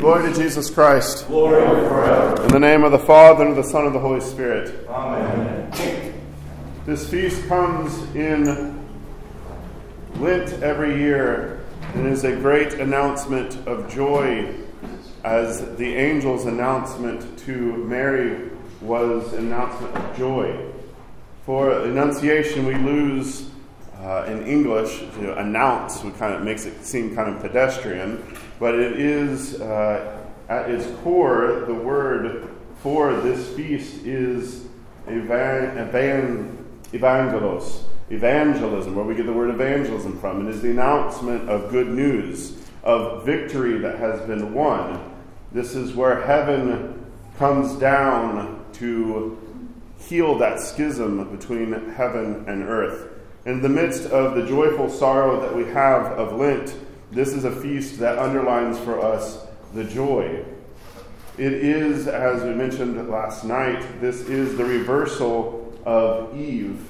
Glory to Jesus Christ. Glory forever. In the name of the Father, and of the Son, and of the Holy Spirit. Amen. This feast comes in Lent every year and is a great announcement of joy, as the angel's announcement to Mary was an announcement of joy. For Annunciation, we lose uh, in English, you know, announce we kind of makes it seem kind of pedestrian, but it is uh, at its core the word for this feast is evan, evan, evangelos, evangelism, where we get the word evangelism from. It is the announcement of good news, of victory that has been won. This is where heaven comes down to heal that schism between heaven and earth. In the midst of the joyful sorrow that we have of Lent, this is a feast that underlines for us the joy. It is, as we mentioned last night, this is the reversal of Eve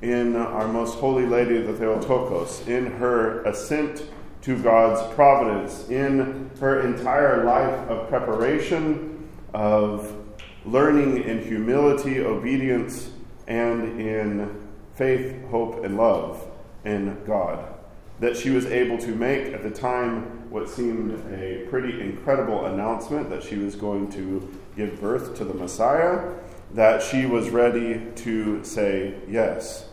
in our most holy lady, the Theotokos, in her assent to God's providence, in her entire life of preparation, of learning in humility, obedience, and in faith, hope, and love in God. That she was able to make at the time what seemed a pretty incredible announcement that she was going to give birth to the Messiah, that she was ready to say yes.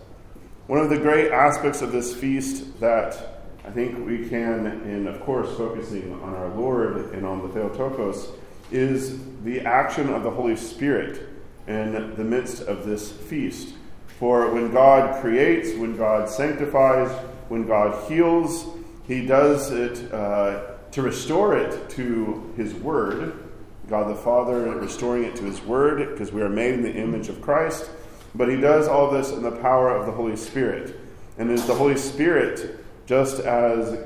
One of the great aspects of this feast that I think we can, in of course, focusing on our Lord and on the Theotokos, is the action of the Holy Spirit in the midst of this feast. For when God creates, when God sanctifies, when God heals, He does it uh, to restore it to His Word. God the Father restoring it to His Word because we are made in the image of Christ. But He does all this in the power of the Holy Spirit. And it is the Holy Spirit, just as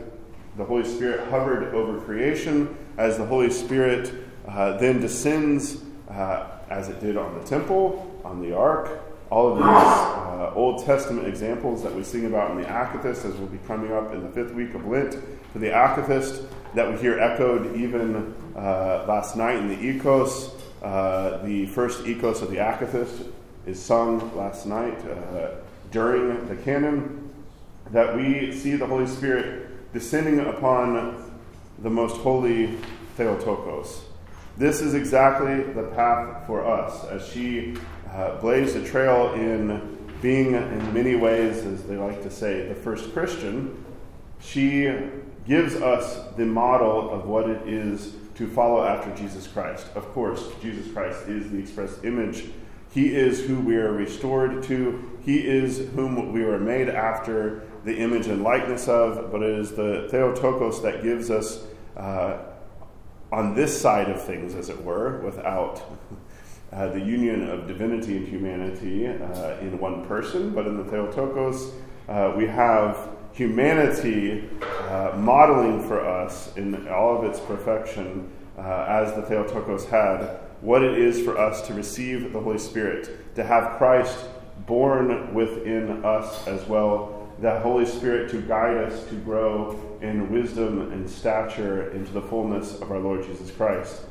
the Holy Spirit hovered over creation, as the Holy Spirit uh, then descends, uh, as it did on the temple, on the ark, all of these uh, Old Testament examples that we sing about in the Akathist, as will be coming up in the fifth week of Lent, for the Akathist that we hear echoed even uh, last night in the Ikos. Uh, the first Ikos of the Akathist is sung last night uh, during the canon. That we see the Holy Spirit descending upon the most holy Theotokos. This is exactly the path for us as she uh, blazed a trail in being, in many ways, as they like to say, the first Christian. She gives us the model of what it is to follow after Jesus Christ. Of course, Jesus Christ is the express image. He is who we are restored to. He is whom we were made after the image and likeness of. But it is the Theotokos that gives us, uh, on this side of things, as it were, without uh, the union of divinity and humanity uh, in one person, but in the Theotokos, uh, we have humanity uh, modeling for us in all of its perfection, uh, as the Theotokos had, what it is for us to receive the Holy Spirit, to have Christ born within us as well, the Holy Spirit to guide us to grow in wisdom and stature into the fullness of our Lord Jesus Christ.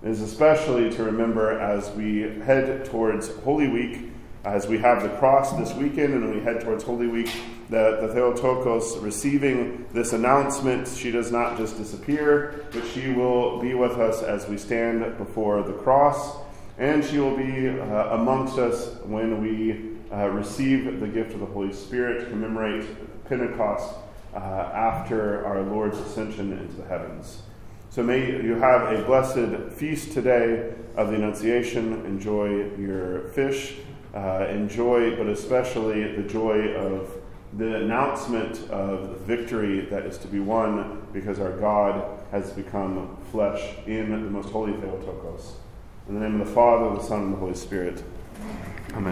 Is especially to remember as we head towards Holy Week, as we have the cross this weekend and we head towards Holy Week, that the Theotokos receiving this announcement, she does not just disappear, but she will be with us as we stand before the cross, and she will be uh, amongst us when we uh, receive the gift of the Holy Spirit, to commemorate Pentecost uh, after our Lord's ascension into the heavens. So may you have a blessed feast today of the Annunciation. Enjoy your fish. Uh, enjoy, but especially the joy of the announcement of the victory that is to be won because our God has become flesh in the most holy Theotokos. In the name of the Father, the Son, and the Holy Spirit. Amen.